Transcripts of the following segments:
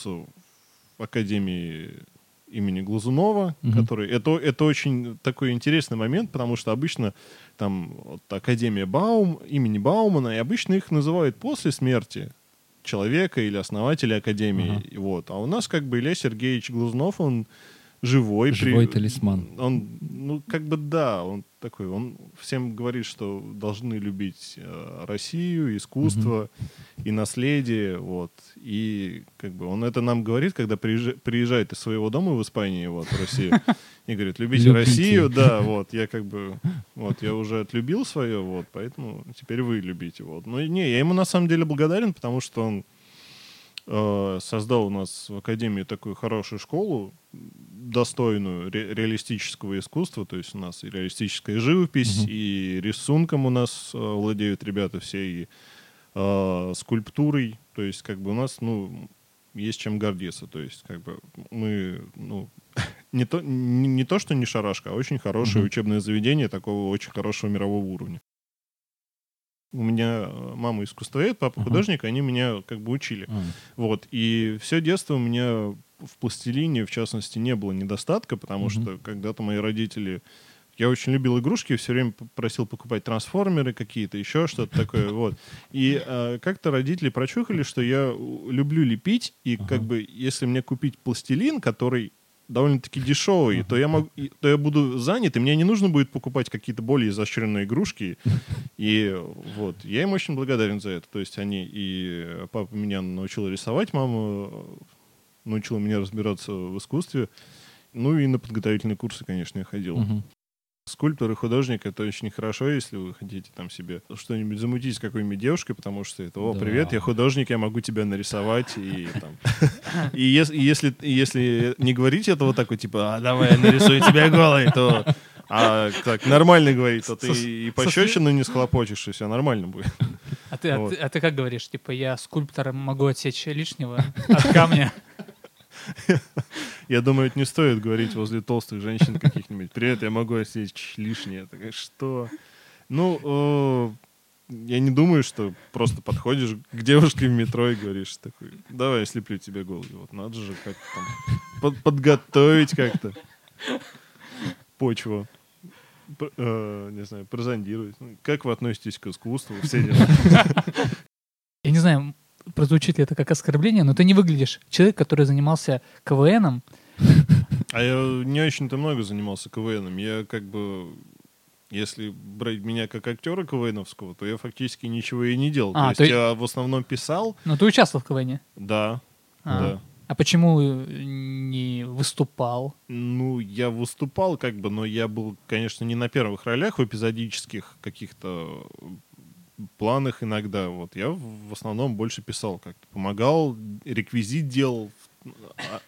учился в академии имени Глазунова, Мгм. который... Это, это очень такой интересный момент, потому что обычно там вот, Академия Баум, имени Баумана, и обычно их называют после смерти человека или основателя Академии. И Вот. А у нас как бы Илья Сергеевич Глазунов, он живой. при- Живой талисман. Он, ну, как бы да, он такой, он всем говорит, что должны любить э, Россию, искусство и наследие, вот. И как бы он это нам говорит, когда приезжа- приезжает из своего дома в Испании, вот, в Россию, и говорит, любите Любите. Россию, да, вот, я как бы, вот, я уже отлюбил свое, вот, поэтому теперь вы любите, вот. Ну, не, я ему на самом деле благодарен, потому что он э, создал у нас в Академии такую хорошую школу, достойную ре- реалистического искусства, то есть у нас и реалистическая живопись, Мгм. и рисунком у нас э, владеют ребята все, и э, скульптурой, то есть как бы у нас, ну, есть чем гордиться, то есть как бы мы, ну, не то, не, не то что не шарашка, а очень хорошее Мгм. учебное заведение такого очень хорошего мирового уровня. У меня э, мама искусствовед, папа Ага. художник, они меня как бы учили. А, Вот. И все детство у меня в пластилине, в частности, не было недостатка, потому Мгм. что когда-то мои родители... Я очень любил игрушки, все время просил покупать трансформеры какие-то, еще что-то такое, вот. И э, как-то родители прочухали, что я у- люблю лепить, и Ага. как бы если мне купить пластилин, который довольно-таки дешевый, то я могу, то я буду занят, и мне не нужно будет покупать какие-то более изощренные игрушки. И вот я им очень благодарен за это. То есть они и папа меня научил рисовать, мама э, научила меня разбираться в искусстве. Ну и на подготовительные курсы, конечно, я ходил. мгм. Скульптор и художник это очень хорошо, если вы хотите там себе что-нибудь замутить с какой-нибудь девушкой, потому что это, о, Да. привет, я художник, я могу тебя нарисовать, и там. Если, не говорить этого такой, типа, а давай я нарисую тебя голой, то а так нормально говорить, то ты и пощечину не схлопочешь, и все нормально будет. А ты, а, Вот. ты, а ты как говоришь? Типа, я скульптор могу отсечь лишнего от камня. Я думаю, это не стоит говорить возле толстых женщин каких-нибудь. Привет, я могу осечь лишнее. Такая, что? Ну, я не думаю, что просто подходишь к девушке в метро и говоришь такой, давай я слеплю тебе голову. Вот надо же как-то там под- подготовить как-то почву. Э, не знаю, прозондировать. Ну, Как вы относитесь к искусству? Все дела. Я не знаю, прозвучит ли это как оскорбление, но ты не выглядишь. Человек, который занимался КВНом, А я не очень-то много занимался КВНом. Я как бы, если брать меня как актера КВНовского, то я фактически ничего и не делал. А, то есть то есть- я в основном писал, но ты участвовал в КВНе. да, А. да. А почему э, не выступал? Ну, я выступал как бы, но я был, конечно, не на первых ролях, в эпизодических каких-то планах иногда. Вот я в основном больше писал как-то, помогал, реквизит делал.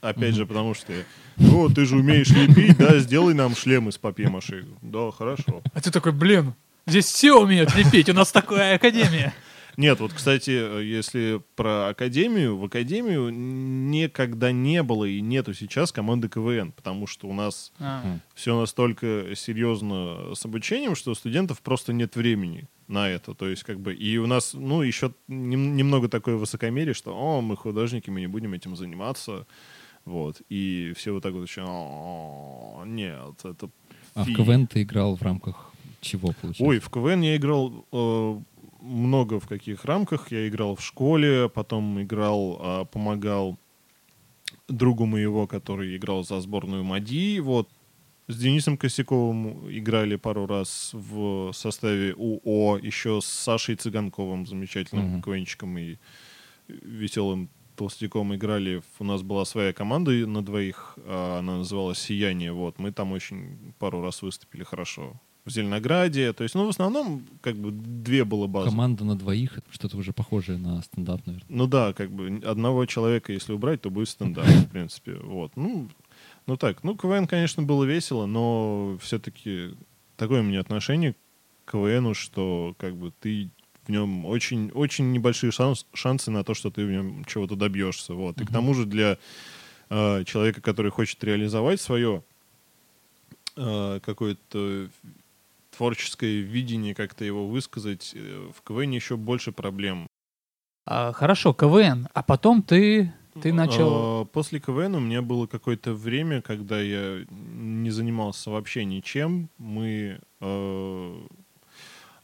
А- Опять же, потому что, ну, ты же умеешь лепить, да, сделай нам шлем из папье-маше. Да, хорошо. А ты такой, блин, здесь все умеют лепить, у нас такая академия. Нет, вот, кстати, если про Академию, в Академию никогда не было и нету сейчас команды КВН, потому что у нас А. все настолько серьезно с обучением, что у студентов просто нет времени на это. То есть, как бы, и у нас, ну, еще нем- немного такое высокомерие, что, о, мы художники, мы не будем этим заниматься. Вот. И все вот так вот еще, «О, нет, это А в фи». КВН ты играл в рамках чего, получается? Ой, в КВН я играл э, много в каких рамках. Я играл в школе, потом играл, э, помогал другу моего, который играл за сборную МАДИ. Вот. С Денисом Косяковым играли пару раз в составе УО, еще с Сашей Цыганковым, замечательным Мгм. КВНчиком и веселым толстяком играли. У нас была своя команда на двоих, а она называлась «Сияние». Вот. Мы там очень пару раз выступили хорошо. В Зеленограде. То есть, ну, в основном, как бы, две было базы. Команда на двоих, что-то уже похожее на стендап, наверное. Ну да, как бы одного человека, если убрать, то будет стендап, в принципе. Вот. Ну, ну так, ну, КВН, конечно, было весело, но все-таки такое у меня отношение к КВНу, что как бы ты в нем очень, очень небольшие шанс, шансы на то, что ты в нем чего-то добьешься. Вот. И к тому же для э, человека, который хочет реализовать свое э, какое-то творческое видение, как-то его высказать, э, в КВН еще больше проблем А, хорошо, КВН. А потом ты, ты начал... А, После КВН у меня было какое-то время, когда я не занимался вообще ничем. Мы... э,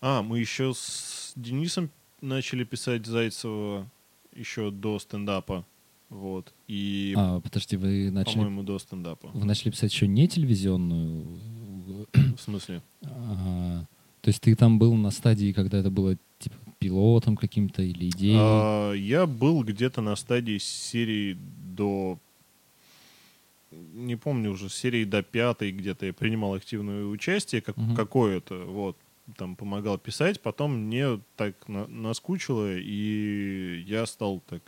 А, мы еще с Денисом начали писать Зайцева еще до стендапа. Вот. И, А, подожди, вы начали, по-моему, до стендапа. вы начали писать еще не телевизионную? В смысле? А, то есть ты там был на стадии, когда это было типа пилотом каким-то или идеей? А, я был где-то на стадии серии до... Не помню уже, серии до пятой где-то я принимал активное участие, как, Мгм. какое-то, вот, там помогал писать, потом мне так на- наскучило, и я стал так...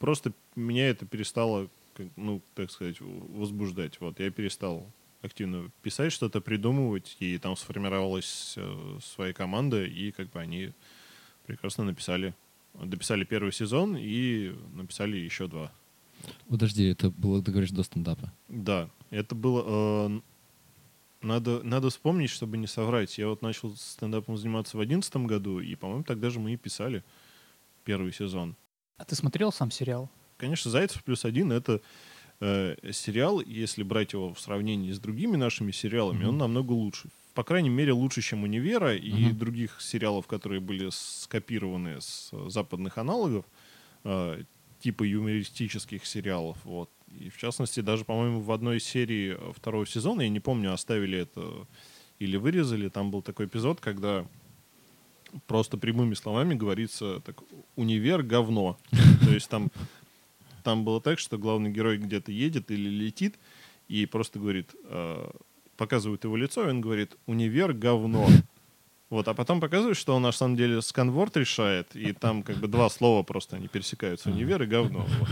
Просто меня это перестало, ну, так сказать, возбуждать. Вот, я перестал активно писать, что-то придумывать, и там сформировалась э, своя команда, и как бы они прекрасно написали. Дописали первый сезон и написали еще два. Подожди, это было, ты говоришь, до стендапа. Да, это было... э, надо, надо вспомнить, чтобы не соврать. Я вот начал стендапом заниматься в одиннадцатом году, и, по-моему, тогда же мы и писали первый сезон. А ты смотрел сам сериал? Конечно, «Зайцев плюс один» — это э, сериал, если брать его в сравнении с другими нашими сериалами, Мгм. он намного лучше. По крайней мере, лучше, чем «Универа» и Мгм. других сериалов, которые были скопированы с западных аналогов, э, типа юмористических сериалов. Вот. И в частности, даже, по-моему, в одной серии э, второго сезона, я не помню, оставили это или вырезали, там был такой эпизод, когда просто прямыми словами говорится так «универ говно». То есть там, там было так, что главный герой где-то едет или летит и просто говорит, э, показывают его лицо, и он говорит «универ говно». Вот, а потом показывают, что он на самом деле сканворд решает, и там как бы два слова просто они пересекаются «универ» и «говно». Вот.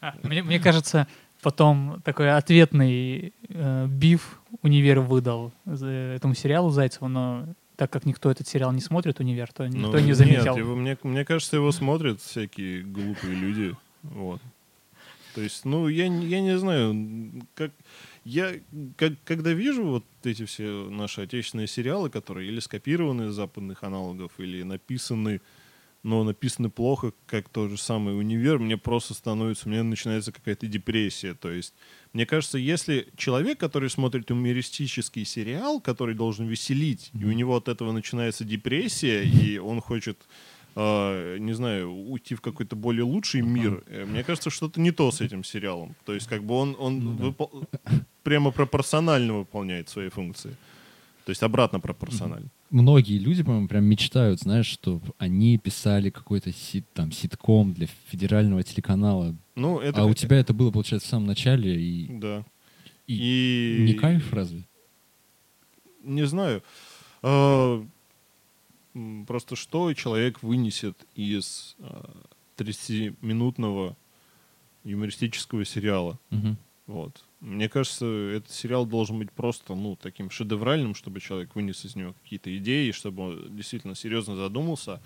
А, Мне, мне кажется, потом такой ответный э, биф «Универ» выдал этому сериалу Зайцеву, но так как никто этот сериал не смотрит, «Универ», то никто Ну, не заметил. Нет, его, мне, мне кажется, его смотрят всякие глупые люди. Вот. То есть, ну, я, не- я не знаю, как я как, когда вижу вот эти все наши отечественные сериалы, которые или скопированы из западных аналогов, или написаны, но написаны плохо, как тот же самый универ, мне просто становится, у меня начинается какая-то депрессия. То есть, мне кажется, если человек, который смотрит юмористический сериал, который должен веселить, и у него от этого начинается депрессия, и он хочет, э, не знаю, уйти в какой-то более лучший мир, э, мне кажется, что-то не то с этим сериалом. То есть, как бы он, он Ну да. выпол- прямо пропорционально выполняет свои функции. То есть обратно пропорционально. Многие люди, по-моему, прям мечтают, знаешь, чтобы они писали какой-то сит, там, ситком для федерального телеканала. Ну, это а у как- тебя это было, получается, в самом начале, и, Да. и И... не кайф разве? Не знаю. А, Просто что человек вынесет из а, 30-минутного юмористического сериала? Мгм. Вот. Мне кажется, этот сериал должен быть просто, ну, таким шедевральным, чтобы человек вынес из него какие-то идеи, чтобы он действительно серьезно задумался.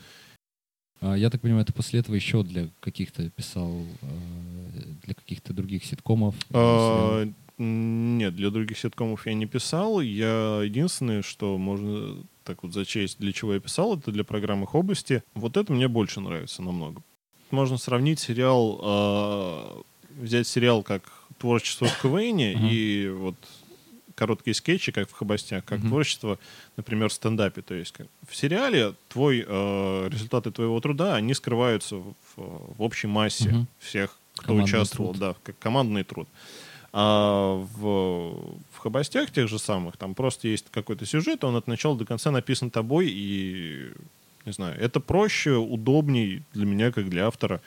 А, я так понимаю, ты после этого еще для каких-то писал, э, для каких-то других ситкомов? А, Нет, для других ситкомов я не писал. Я единственное, что можно так вот зачесть, для чего я писал, это для программ их области. Вот это мне больше нравится намного. Можно сравнить сериал, а, взять сериал как творчество в КВН Ага. и вот короткие скетчи, как в «Хобостях», как Мгм. творчество, например, в стендапе. То есть как в сериале твой, э, результаты твоего труда, они скрываются в, в общей массе Мгм. всех, кто Командный участвовал, труд. да, как командный труд. А в, в «Хобостях» тех же самых, там просто есть какой-то сюжет, он от начала до конца написан тобой, и, не знаю, это проще, удобней для меня, как для автора,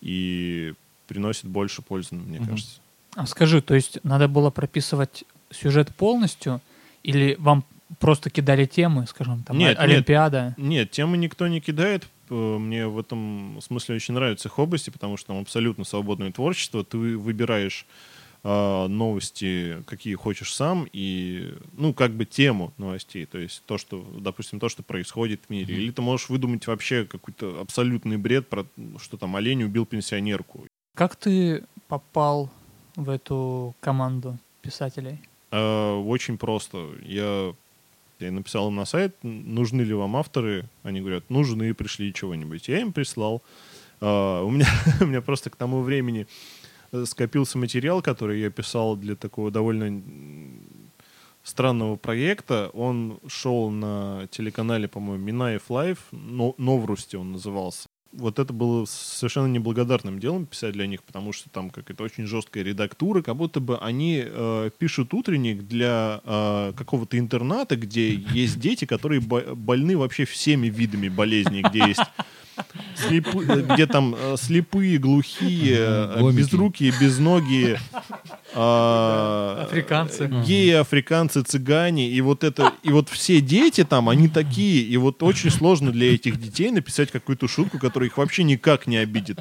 и приносит больше пользы, мне Мгм. кажется. А скажи, то есть надо было прописывать сюжет полностью, или вам просто кидали темы, скажем, там, Нет, Олимпиада? Нет, темы никто не кидает. Э, Мне в этом смысле очень нравятся их области, потому что там абсолютно свободное творчество. Ты выбираешь новости, какие хочешь сам, и, ну, как бы тему новостей. То есть то, что, допустим, то, что происходит в мире. Мгм. Или ты можешь выдумать вообще какой-то абсолютный бред про, что там олень убил пенсионерку. Как ты попал в эту команду писателей? А, Очень просто. Я Я написал им на сайт, нужны ли вам авторы. Они говорят, нужны, пришли чего-нибудь. Я им прислал. А, у, меня, у меня просто к тому времени э, скопился материал, который я писал для такого довольно странного проекта. Он шел на телеканале, по-моему, Минаев Лайв, но, Новрусти он назывался. Вот это было совершенно неблагодарным делом писать для них, потому что там какая-то очень жесткая редактура, как будто бы они э, пишут утренник для э, какого-то интерната, где есть дети, которые больны вообще всеми видами болезней, где есть слепы, где там э, слепые, глухие, э, безрукие, безногие, э, африканцы, геи, африканцы, цыгане, и вот это, и вот все дети там, они такие, и вот очень сложно для этих детей написать какую-то шутку, которая их вообще никак не обидит.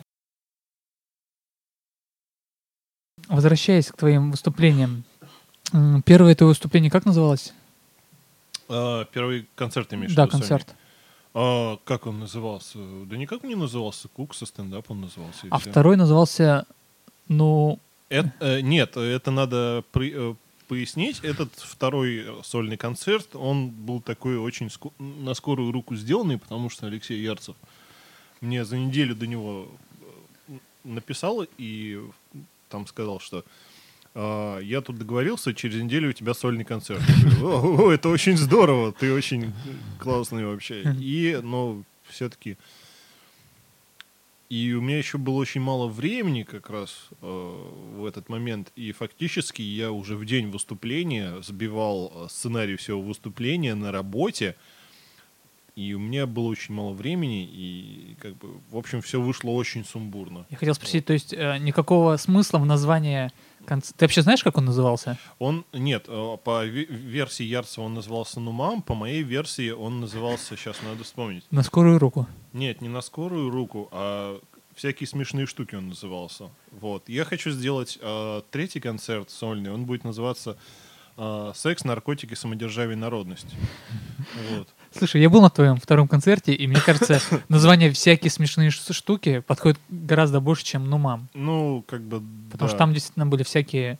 Возвращаясь к твоим выступлениям, первое твое выступление как называлось? А, первый концерт имеешь Да, концерт. А, как он назывался? Да никак не назывался. Кук со стендап он назывался. А все. второй назывался, ну... Это, э, нет, это надо при, э, пояснить. Этот второй сольный концерт, он был такой очень ско- на скорую руку сделанный, потому что Алексей Ярцев мне за неделю до него э, написал и там сказал, что а, я тут договорился, через неделю у тебя сольный концерт. О, это очень здорово, ты очень классный вообще. И, но все-таки... И у меня еще было очень мало времени как раз э, в этот момент. И фактически я уже в день выступления сбивал э, сценарий всего выступления на работе. И у меня было очень мало времени, и как бы, в общем, все вышло очень сумбурно. Я хотел спросить, то есть э, никакого смысла в названии Конц... Ты вообще знаешь, как он назывался? Он, нет, э, по версии Ярцева он назывался Нумам, по моей версии он назывался, сейчас надо вспомнить. На скорую руку? Нет, не на скорую руку, а всякие смешные штуки он назывался. Вот. Я хочу сделать э, третий концерт сольный, он будет называться э, «Секс, наркотики, самодержавие, народность». Вот. Слушай, я был на твоем втором концерте, и мне кажется, название «Всякие смешные штуки» подходит гораздо больше, чем «Нумам». Ну, как бы, Потому да. что там действительно были всякие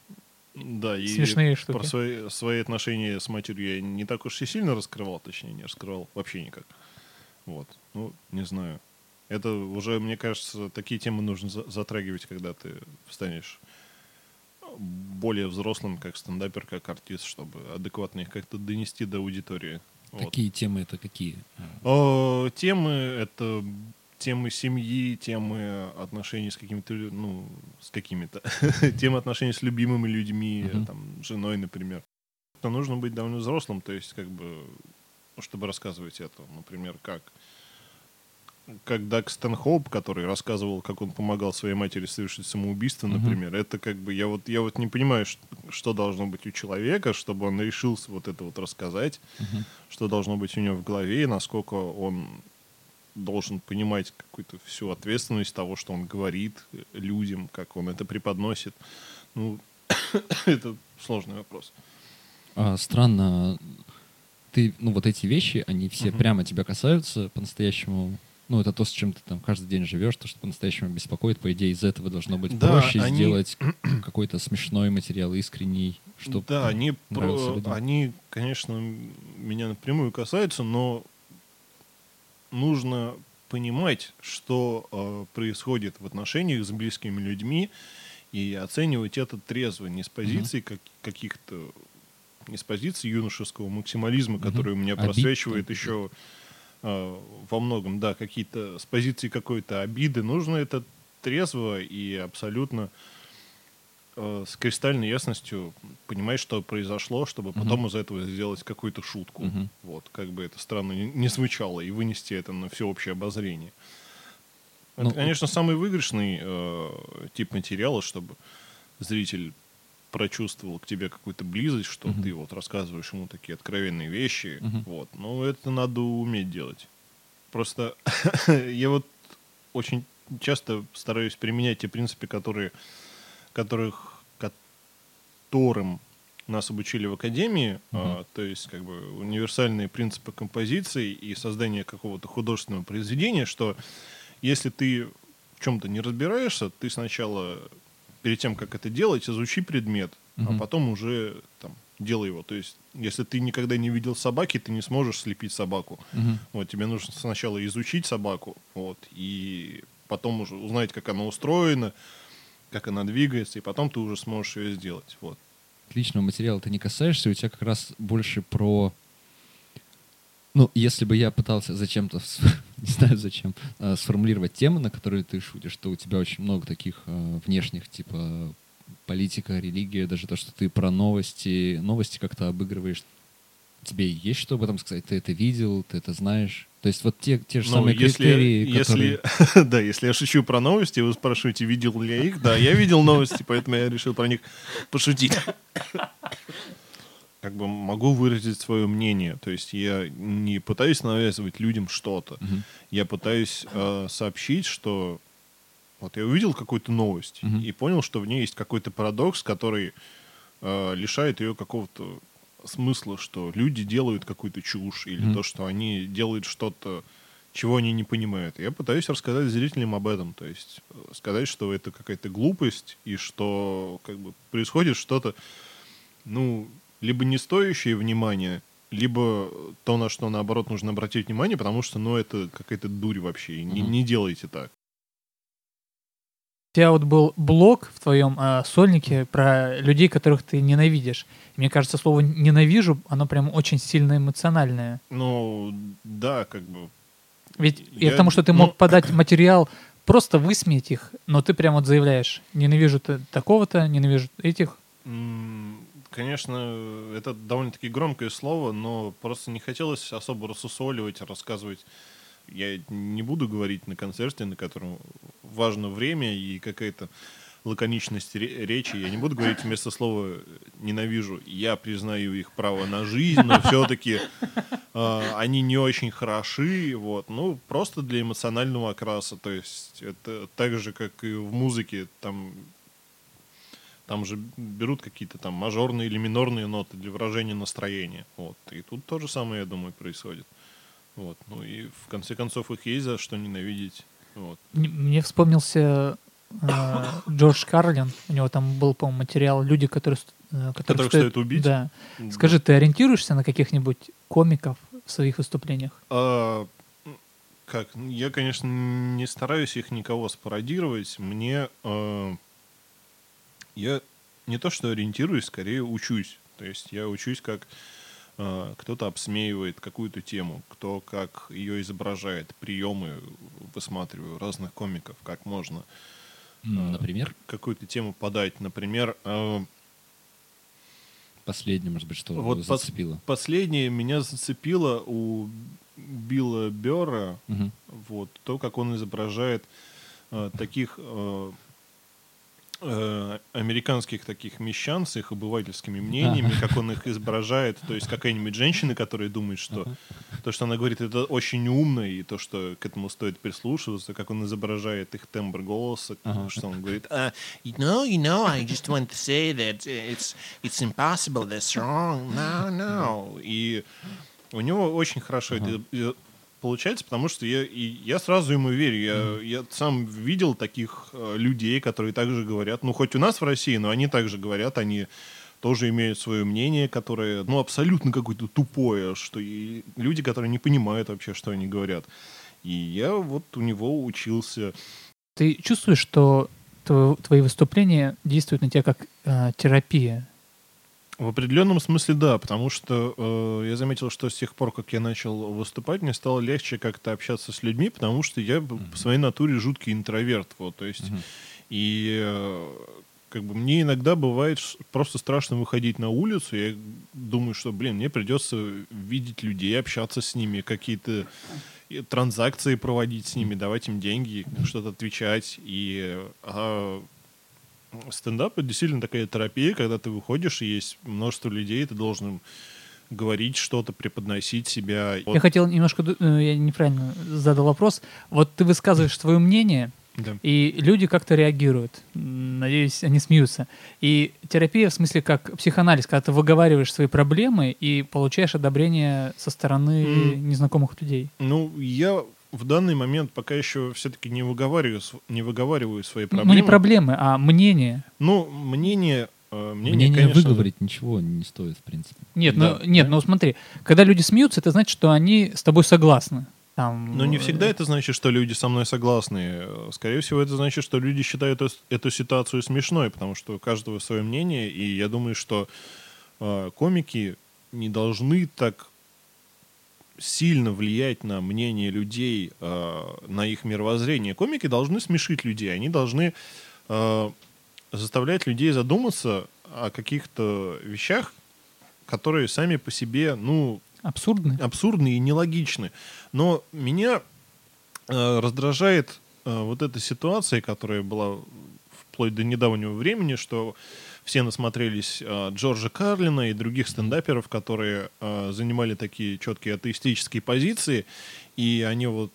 да, и смешные штуки. Про свои, свои отношения с матерью я не так уж и сильно раскрывал, точнее, не раскрывал вообще никак. Вот. Ну, не знаю. Это уже, мне кажется, такие темы нужно затрагивать, когда ты станешь более взрослым, как стендапер, как артист, чтобы адекватно их как-то донести до аудитории. Какие вот. темы это какие? О, темы это темы семьи, темы отношений с какими-то, ну, с какими-то, темы отношений с любимыми людьми, uh-huh. там, женой, например. То нужно быть довольно взрослым, то есть, как бы, чтобы рассказывать это, например, как как Даг Стэнхоуп, который рассказывал, как он помогал своей матери совершить самоубийство, например, uh-huh. это как бы я вот я вот не понимаю, что, что должно быть у человека, чтобы он решился вот это вот рассказать, uh-huh. что должно быть у него в голове, и насколько он должен понимать какую-то всю ответственность того, что он говорит людям, как он это преподносит. Ну, это сложный вопрос. А, странно, ты, ну вот эти вещи, они все uh-huh. прямо тебя касаются по-настоящему ну, это то, с чем ты там каждый день живешь, то, что по-настоящему беспокоит. По идее, из этого должно быть да, проще они... сделать какой-то смешной материал, искренний, чтобы Да, они, про... они, конечно, меня напрямую касаются, но нужно понимать, что э, происходит в отношениях с близкими людьми, и оценивать это трезво, не с позиции mm-hmm. как, каких-то, не с позиции юношеского максимализма, который mm-hmm. у меня Обид, просвечивает еще Э, во многом, да, какие-то с позиции какой-то обиды. Нужно это трезво и абсолютно э, с кристальной ясностью понимать, что произошло, чтобы uh-huh. потом из этого сделать какую-то шутку. Uh-huh. Вот, как бы это странно не, не звучало, и вынести это на всеобщее обозрение. Ну, это, конечно, самый выигрышный э, тип материала, чтобы зритель прочувствовал к тебе какую-то близость, что uh-huh. ты вот рассказываешь ему такие откровенные вещи, uh-huh. вот. Но это надо уметь делать. Просто я вот очень часто стараюсь применять те принципы, которые, которых, которым нас обучили в академии, uh-huh. а, то есть как бы универсальные принципы композиции и создания какого-то художественного произведения, что если ты в чем-то не разбираешься, ты сначала перед тем, как это делать, изучи предмет, угу. а потом уже там, делай его. То есть, если ты никогда не видел собаки, ты не сможешь слепить собаку. Мгм. Вот, тебе нужно сначала изучить собаку, вот, и потом уже узнать, как она устроена, как она двигается, и потом ты уже сможешь ее сделать. Вот. личного материала ты не касаешься, у тебя как раз больше про... Ну, если бы я пытался зачем-то, не знаю зачем, э, сформулировать темы, на которые ты шутишь, то у тебя очень много таких э, внешних, типа политика, религия, даже то, что ты про новости, новости как-то обыгрываешь. Тебе есть что об этом сказать? Ты это видел, ты это знаешь? То есть вот те, те же Ну, самые если, критерии, которые... если, да, если я шучу про новости, вы спрашиваете, видел ли я их, да, я видел новости, поэтому я решил про них пошутить. Как бы могу выразить свое мнение, то есть я не пытаюсь навязывать людям что-то, Мгм. я пытаюсь э, сообщить, что вот я увидел какую-то новость Мгм. и понял, что в ней есть какой-то парадокс, который э, лишает ее какого-то смысла, что люди делают какую-то чушь или Мгм. то, что они делают что-то, чего они не понимают. Я пытаюсь рассказать зрителям об этом, то есть э, сказать, что это какая-то глупость и что как бы происходит что-то, ну, либо не стоящее внимания, либо то, на что, наоборот, нужно обратить внимание, потому что, ну, это какая-то дурь вообще, и не, не делайте так. У тебя вот был блог в твоем э, сольнике про людей, которых ты ненавидишь. Мне кажется, слово «ненавижу», оно прям очень сильно эмоциональное. Ну, да, как бы, Ведь я Я- к тому, что ты ну- мог подать материал, просто высмеять их, но ты прям вот заявляешь, ненавижу такого-то, ненавижу этих. м, конечно, это довольно-таки громкое слово, но просто не хотелось особо рассусоливать, рассказывать. Я не буду говорить на концерте, на котором важно время и какая-то лаконичность ре- речи. Я не буду говорить вместо слова «ненавижу». Я признаю их право на жизнь, но все-таки они не очень хороши. Вот. Ну, просто для эмоционального окраса. То есть это так же, как и в музыке. Там, там же берут какие-то там мажорные или минорные ноты для выражения настроения. Вот. И тут то же самое, я думаю, происходит. Вот. Ну и в конце концов их есть за что ненавидеть. Вот. Мне вспомнился э, Джордж Карлин, у него там был, по-моему, материал «Люди, которые, э, которых Которых стоит убить? Да. Скажи, ты ориентируешься на каких-нибудь комиков в своих выступлениях? А, как? Я, конечно, не стараюсь их никого спародировать. Мне э, я не то что ориентируюсь, скорее учусь. То есть я учусь, как э, кто-то обсмеивает какую-то тему, кто как ее изображает, приемы высматриваю разных комиков, как можно а, Например, какую-то тему подать. Например, э, последнее, может быть, что Вот пос- зацепило. последнее меня зацепило у Билла Бера. Мгм. Вот, то, как он изображает э, таких э, э, американских таких мещан с их обывательскими мнениями, как он их изображает. То есть какая-нибудь женщина, которая думает, что то, что она говорит, это очень умно, и то, что к этому стоит прислушиваться, как он изображает их тембр голоса, Ага. что он говорит, Uh, you know, you know, I just want to say that it's it's impossible. That's wrong. No, no. И у него очень хорошо это э, получается, потому что я, и я сразу ему верю. Я, я сам видел таких э, людей, которые также говорят, ну, хоть у нас в России, но они также говорят, они тоже имеют свое мнение, которое, ну, абсолютно какое-то тупое, что и люди, которые не понимают вообще, что они говорят. И я вот у него учился. Ты чувствуешь, что тво- твои выступления действуют на тебя как э, терапия? В определенном смысле да, потому что э, я заметил, что с тех пор, как я начал выступать, мне стало легче как-то общаться с людьми, потому что я б- по своей натуре жуткий интроверт, вот, то есть Мгм. и э, как бы мне иногда бывает просто страшно выходить на улицу, я думаю, что, блин, мне придется видеть людей, общаться с ними, какие-то э, транзакции проводить с ними, давать им деньги, что-то отвечать, и а, стендап это действительно такая терапия, когда ты выходишь, и есть множество людей, ты должен им говорить что-то, преподносить себя. Я Вот, хотел немножко, э, я неправильно задал вопрос. Вот ты высказываешь свое мнение, да. и люди как-то реагируют. Надеюсь, они смеются. И терапия в смысле как психоанализ, когда ты выговариваешь свои проблемы и получаешь одобрение со стороны М. незнакомых людей. Ну, я в данный момент пока еще все-таки не выговариваю, не выговариваю свои Ну, проблемы. не проблемы, а мнение. Ну, мнение, э, э, мнение, Мнение конечно, выговорить ничего не стоит, в принципе. Нет, Да. ну, нет, ну смотри, когда люди смеются, это значит, что они с тобой согласны. Там, Но не э, всегда это значит, что люди со мной согласны. Э, Скорее всего, это значит, что люди считают эту ситуацию смешной, потому что у каждого свое мнение, и я думаю, что э, комики не должны так сильно влиять на мнение людей, э, на их мировоззрение. Комики должны смешить людей, они должны э, заставлять людей задуматься о каких-то вещах, которые сами по себе, ну, Абсурдны. абсурдны и нелогичны. Но меня э, раздражает вот эта ситуация, которая была вплоть до недавнего времени, что все насмотрелись э, Джорджа Карлина и других стендаперов, которые э, занимали такие четкие атеистические позиции, и они вот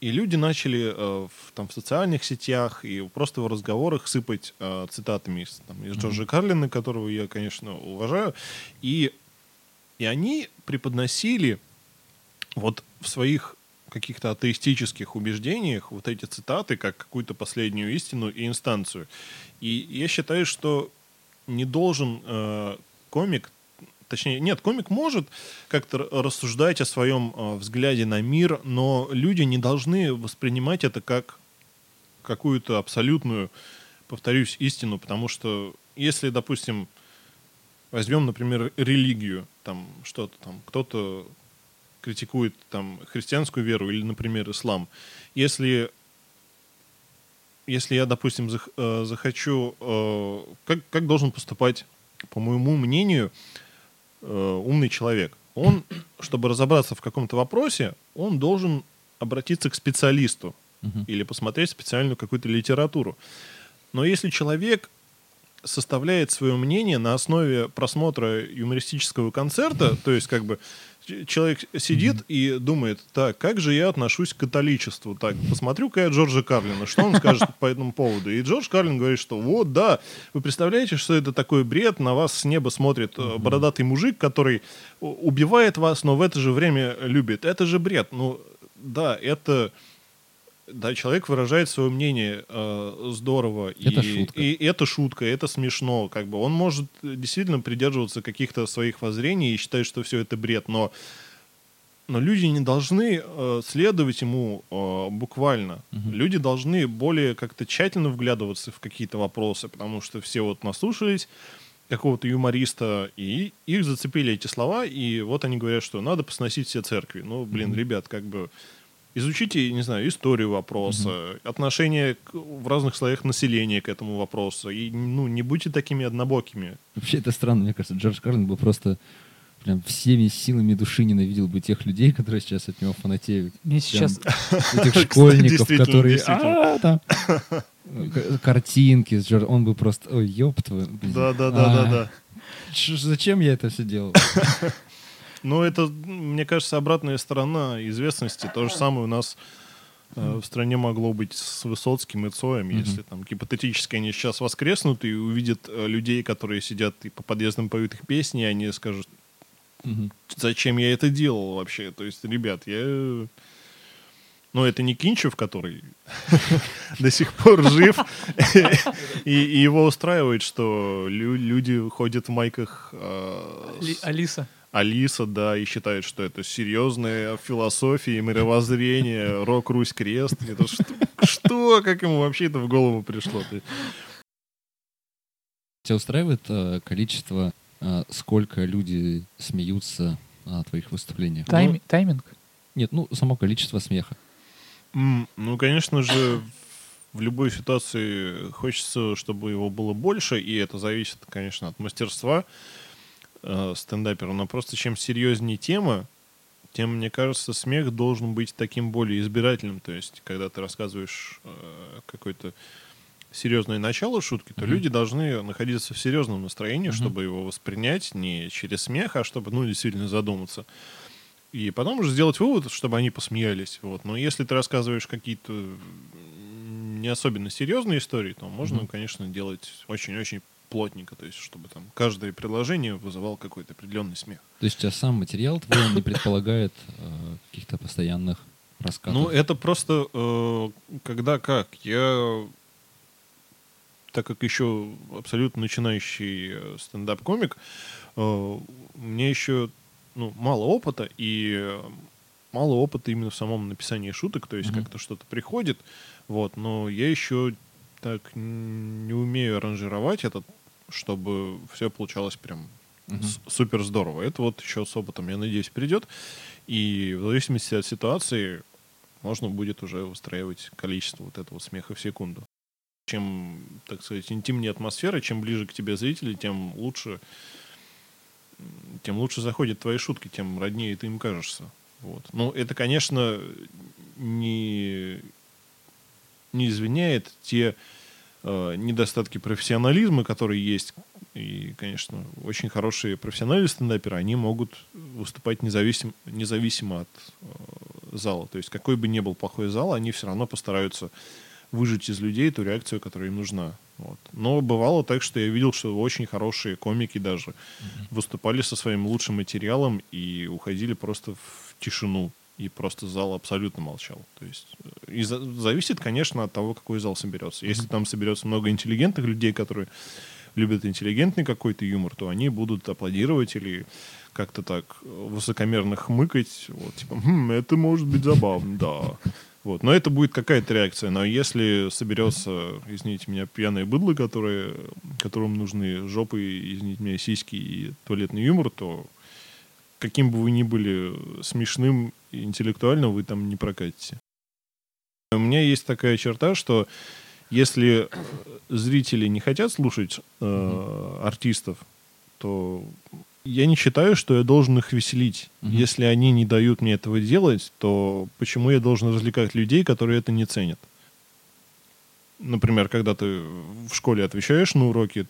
и люди начали э, в, там, в социальных сетях и просто в разговорах сыпать э, цитатами из, там, из Джорджа Карлина, которого я, конечно, уважаю. И, и они преподносили вот в своих каких-то атеистических убеждениях вот эти цитаты как какую-то последнюю истину и инстанцию. И я считаю, что не должен э, комик, точнее, нет, комик может как-то рассуждать о своем э, взгляде на мир, но люди не должны воспринимать это как какую-то абсолютную, повторюсь, истину, потому что если, допустим, возьмем, например, религию, там что-то там, кто-то критикует там христианскую веру или, например, ислам, если если я, допустим, зах- э, захочу, э, как, как должен поступать, по моему мнению, э, умный человек? Он, чтобы разобраться в каком-то вопросе, он должен обратиться к специалисту Мгм. или посмотреть специальную какую-то литературу. Но если человек составляет свое мнение на основе просмотра юмористического концерта, то есть как бы человек сидит и думает, так, как же я отношусь к католичеству? Так, посмотрю-ка я Джорджа Карлина, что он скажет по этому поводу? И Джордж Карлин говорит, что вот, да, вы представляете, что это такой бред, на вас с неба смотрит э, бородатый мужик, который убивает вас, но в это же время любит. Это же бред. Ну, да, это... Да, человек выражает свое мнение э, здорово. Это и, шутка. И это шутка, это смешно. Как бы. Он может э, действительно придерживаться каких-то своих воззрений и считать, что все это бред, но, но люди не должны э, следовать ему э, буквально. Мгм. Люди должны более как-то тщательно вглядываться в какие-то вопросы, потому что все вот наслушались какого-то юмориста, и их зацепили эти слова, и вот они говорят, что надо посносить все церкви. Ну, блин, Мгм. ребят, как бы изучите, не знаю, историю вопроса, отношение к- в разных слоях населения к этому вопросу, и, ну, не будьте такими однобокими. Вообще это странно, мне кажется. Джордж Карлин бы просто прям всеми силами души ненавидел бы тех людей, которые сейчас от него фанатеют. Мне сейчас... Этих школьников, которые... «А, Картинки с Джордж... Он бы просто... Ой, ёб твою... А, Да-да-да-да-да. Ч- Зачем я это все делал? Но это, мне кажется, обратная сторона известности. То же самое у нас э, в стране могло быть с Высоцким и Цоем, Мгм. если там гипотетически они сейчас воскреснут и увидят э, людей, которые сидят и по подъездам поют их песни, и они скажут, Мгм. зачем я это делал вообще? То есть, ребят, я... Ну, это не Кинчев, который до сих пор жив, и, его устраивает, что лю- люди ходят в майках э, Алиса. Алиса, да, и считают, что это серьезная философия, мировоззрение, рок, Русь, крест. Это что, что? Как ему вообще это в голову пришло? Ты- Тебя устраивает э, количество, э, сколько люди смеются на твоих выступлениях? Тайм- Тайминг. Нет, ну, само количество смеха. М, Ну, конечно же, в любой ситуации хочется, чтобы его было больше, и это зависит, конечно, от мастерства э, стендапера. Но просто чем серьезнее тема, тем, мне кажется, смех должен быть таким более избирательным. То есть, когда ты рассказываешь э, какое-то серьезное начало шутки, то Мгм. люди должны находиться в серьезном настроении, Мгм. чтобы его воспринять не через смех, а чтобы, ну, действительно задуматься. И потом уже сделать вывод, чтобы они посмеялись. Вот. Но если ты рассказываешь какие-то не особенно серьезные истории, то можно, Мгм. конечно, делать очень-очень плотненько, то есть чтобы там каждое предложение вызывало какой-то определенный смех. То есть у тебя сам материал твой не предполагает э, каких-то постоянных раскатов? Ну, это просто э, когда как. Я так как еще абсолютно начинающий э, стендап-комик, э, мне еще ну, мало опыта, и э, мало опыта именно в самом написании шуток, то есть Мгм. как-то что-то приходит, вот, но я еще так не умею аранжировать это, чтобы все получалось прям с- супер здорово. Это вот еще с опытом, я надеюсь, придет. И в зависимости от ситуации можно будет уже выстраивать количество вот этого смеха в секунду. Чем, так сказать, интимнее атмосфера, чем ближе к тебе зрители, тем лучше, тем лучше заходят твои шутки, тем роднее ты им кажешься. Вот. Ну, это, конечно, не, не извиняет те э, недостатки профессионализма, которые есть. И, конечно, очень хорошие профессиональные стендаперы, они могут выступать независим, независимо от э, зала. То есть какой бы ни был плохой зал, они все равно постараются выжить из людей ту реакцию, которая им нужна. Вот. Но бывало так, что я видел, что очень хорошие комики даже выступали со своим лучшим материалом и уходили просто в тишину. И просто зал абсолютно молчал. То есть э, и за- зависит, конечно, от того, какой зал соберется. Если там соберется много интеллигентных людей, которые любят интеллигентный какой-то юмор, то они будут аплодировать или как-то так э, высокомерно хмыкать. Вот, типа, «Хм, это может быть забавно, да. Вот. Но это будет какая-то реакция. Но если соберется, извините меня, пьяные быдло, которые, которым нужны жопы, извините меня, сиськи и туалетный юмор, то каким бы вы ни были смешным и интеллектуальным, вы там не прокатите. У меня есть такая черта, что если э, зрители не хотят слушать э, артистов, то я не считаю, что я должен их веселить. Мгм. Если они не дают мне этого делать, то почему я должен развлекать людей, которые это не ценят? Например, когда ты в школе отвечаешь на уроки,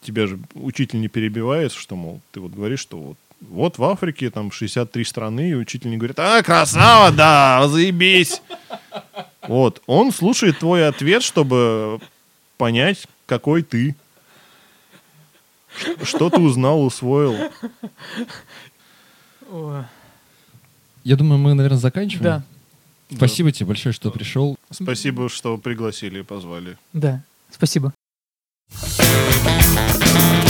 тебя же учитель не перебивает, что, мол, ты вот говоришь, что вот, вот в Африке там 63 страны, и учитель не говорит, а, красава, да, заебись. Вот, он слушает твой ответ, чтобы понять, какой ты. Что ты узнал, усвоил. Я думаю, мы, наверное, заканчиваем. Да, Спасибо тебе большое, что пришел. Спасибо, что пригласили и позвали. да. Спасибо. Thank